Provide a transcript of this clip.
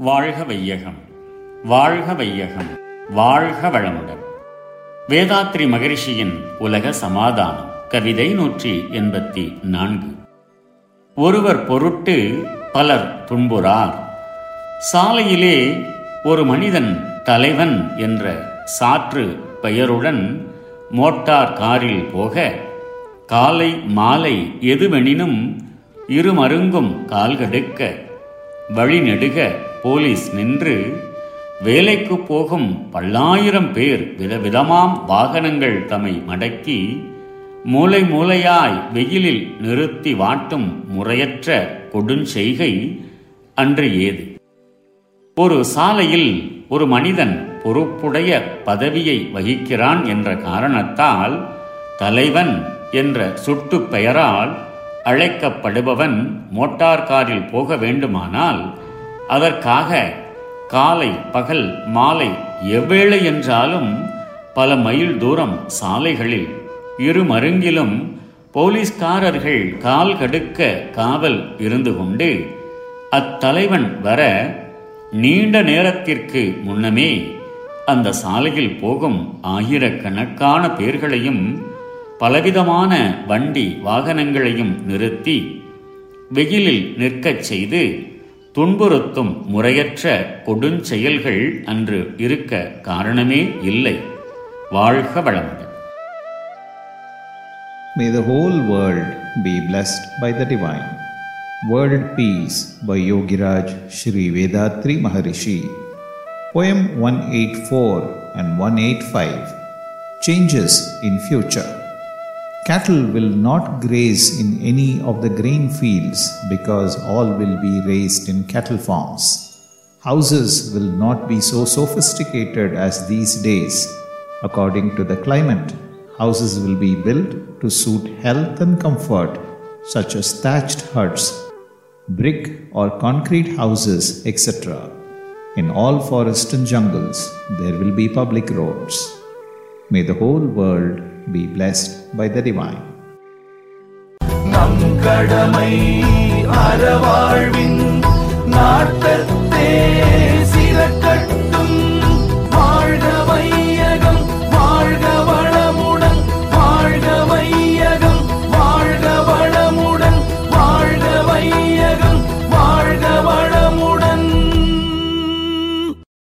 வாழ்க வையகம் வாழ்க வையகம் வாழ்க வளமுடன். வேதாத்ரி மகரிஷியின் உலக சமாதானம் கவிதை நூற்றி எண்பத்தி நான்கு. ஒருவர் பொருட்டு பலர் துன்புறார். சாலையிலே ஒரு மனிதன் தலைவன் என்ற சாற்று பெயருடன் மோட்டார் காரில் போக காலை மாலை எதுவெனினும் இருமருங்கும் கால்கடுக்க வழிநெடுக போலீஸ் நின்று வேலைக்கு போகும் பல்லாயிரம் பேர் விதவிதமாம் வாகனங்கள் தம்மை மடக்கி மூலை மூலையாய் வெயிலில் நிறுத்தி வாட்டும் முறையற்ற கொடுஞ்செய்கை அன்று ஏது ஒரு சாலையில் ஒரு மனிதன் பொறுப்புடைய பதவியை வகிக்கிறான் என்ற காரணத்தால் தலைவன் என்ற சுட்டு பெயரால் அழைக்கப்படுபவன் மோட்டார் காரில் போக வேண்டுமானால் அதற்காக காலை பகல் மாலை எவ்வேளை என்றாலும் பல மைல் தூரம் சாலைகளில் இருமருங்கிலும் போலீஸ்காரர்கள் கால் கடுக்க காவல் இருந்து கொண்டு அத்தலைவன் வர நீண்ட நேரத்திற்கு முன்னமே அந்த சாலையில் போகும் ஆயிரக்கணக்கான பேர்களையும் பலவிதமான வண்டி வாகனங்களையும் நிறுத்தி வெயிலில் நிற்கச் செய்து துன்புறுத்தும் முறையற்ற கொடுஞ்செயல்கள் அன்று இருக்க காரணமே இல்லை வாழ்க வளமுடன் May the whole world be blessed by the divine. World Peace by Yogiraj Sri Vedatri Maharishi. Poem 184 and 185 Changes in Future. Cattle will not graze in any of the grain fields because all will be raised in cattle farms. Houses will not be so sophisticated as these days. According to the climate, houses will be built to suit health and comfort, such as thatched huts, brick or concrete houses, etc. In all forests and jungles, there will be public roads. May the whole world B blessed by the divine. நம் கடமை அறவாழ்வின் நாட்டத்தே